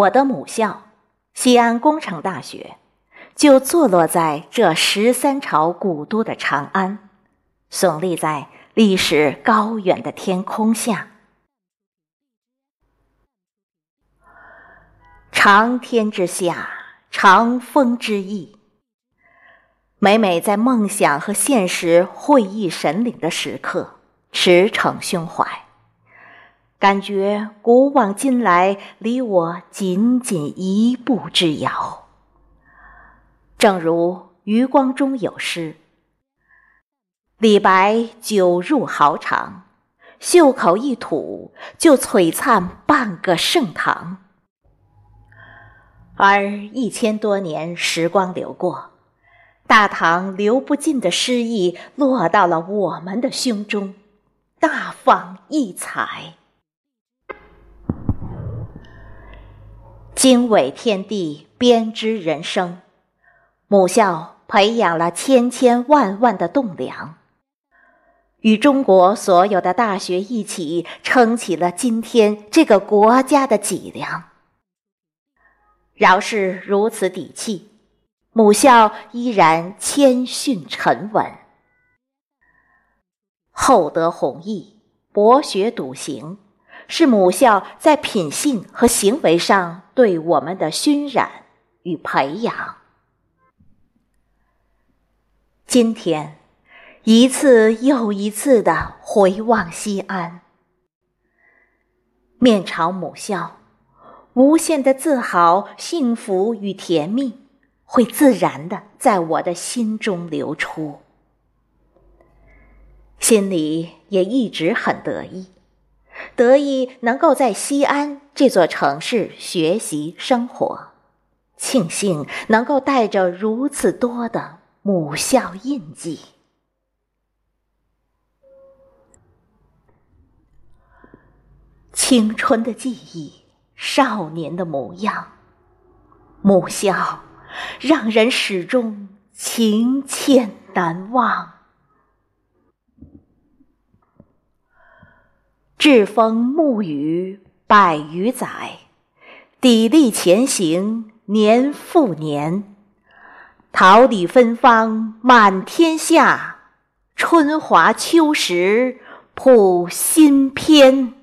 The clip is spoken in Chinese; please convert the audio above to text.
我的母校西安工程大学，就坐落在这十三朝古都的长安，耸立在历史高远的天空下。长天之下，长风之翼。每每在梦想和现实会意神灵的时刻，驰骋胸怀，感觉古往今来离我仅仅一步之遥。正如余光中有诗：“李白酒入豪肠，袖口一吐，就璀璨半个盛唐。”而一千多年时光流过，大唐流不尽的诗意落到了我们的胸中，大放异彩。经纬天地，编织人生，母校培养了千千万万的栋梁，与中国所有的大学一起撑起了今天这个国家的脊梁。饶是如此底气，母校依然谦逊沉稳，厚德弘毅，博学笃行，是母校在品性和行为上对我们的熏染与培养。今天，一次又一次的回望西安，面朝母校。无限的自豪、幸福与甜蜜，会自然的在我的心中流出，心里也一直很得意，得意能够在西安这座城市学习生活，庆幸能够带着如此多的母校印记，青春的记忆。少年的模样，母校让人始终情切难忘。栉风沐雨百余载，砥砺前行年复年。桃李芬芳满天下，春华秋实谱新篇。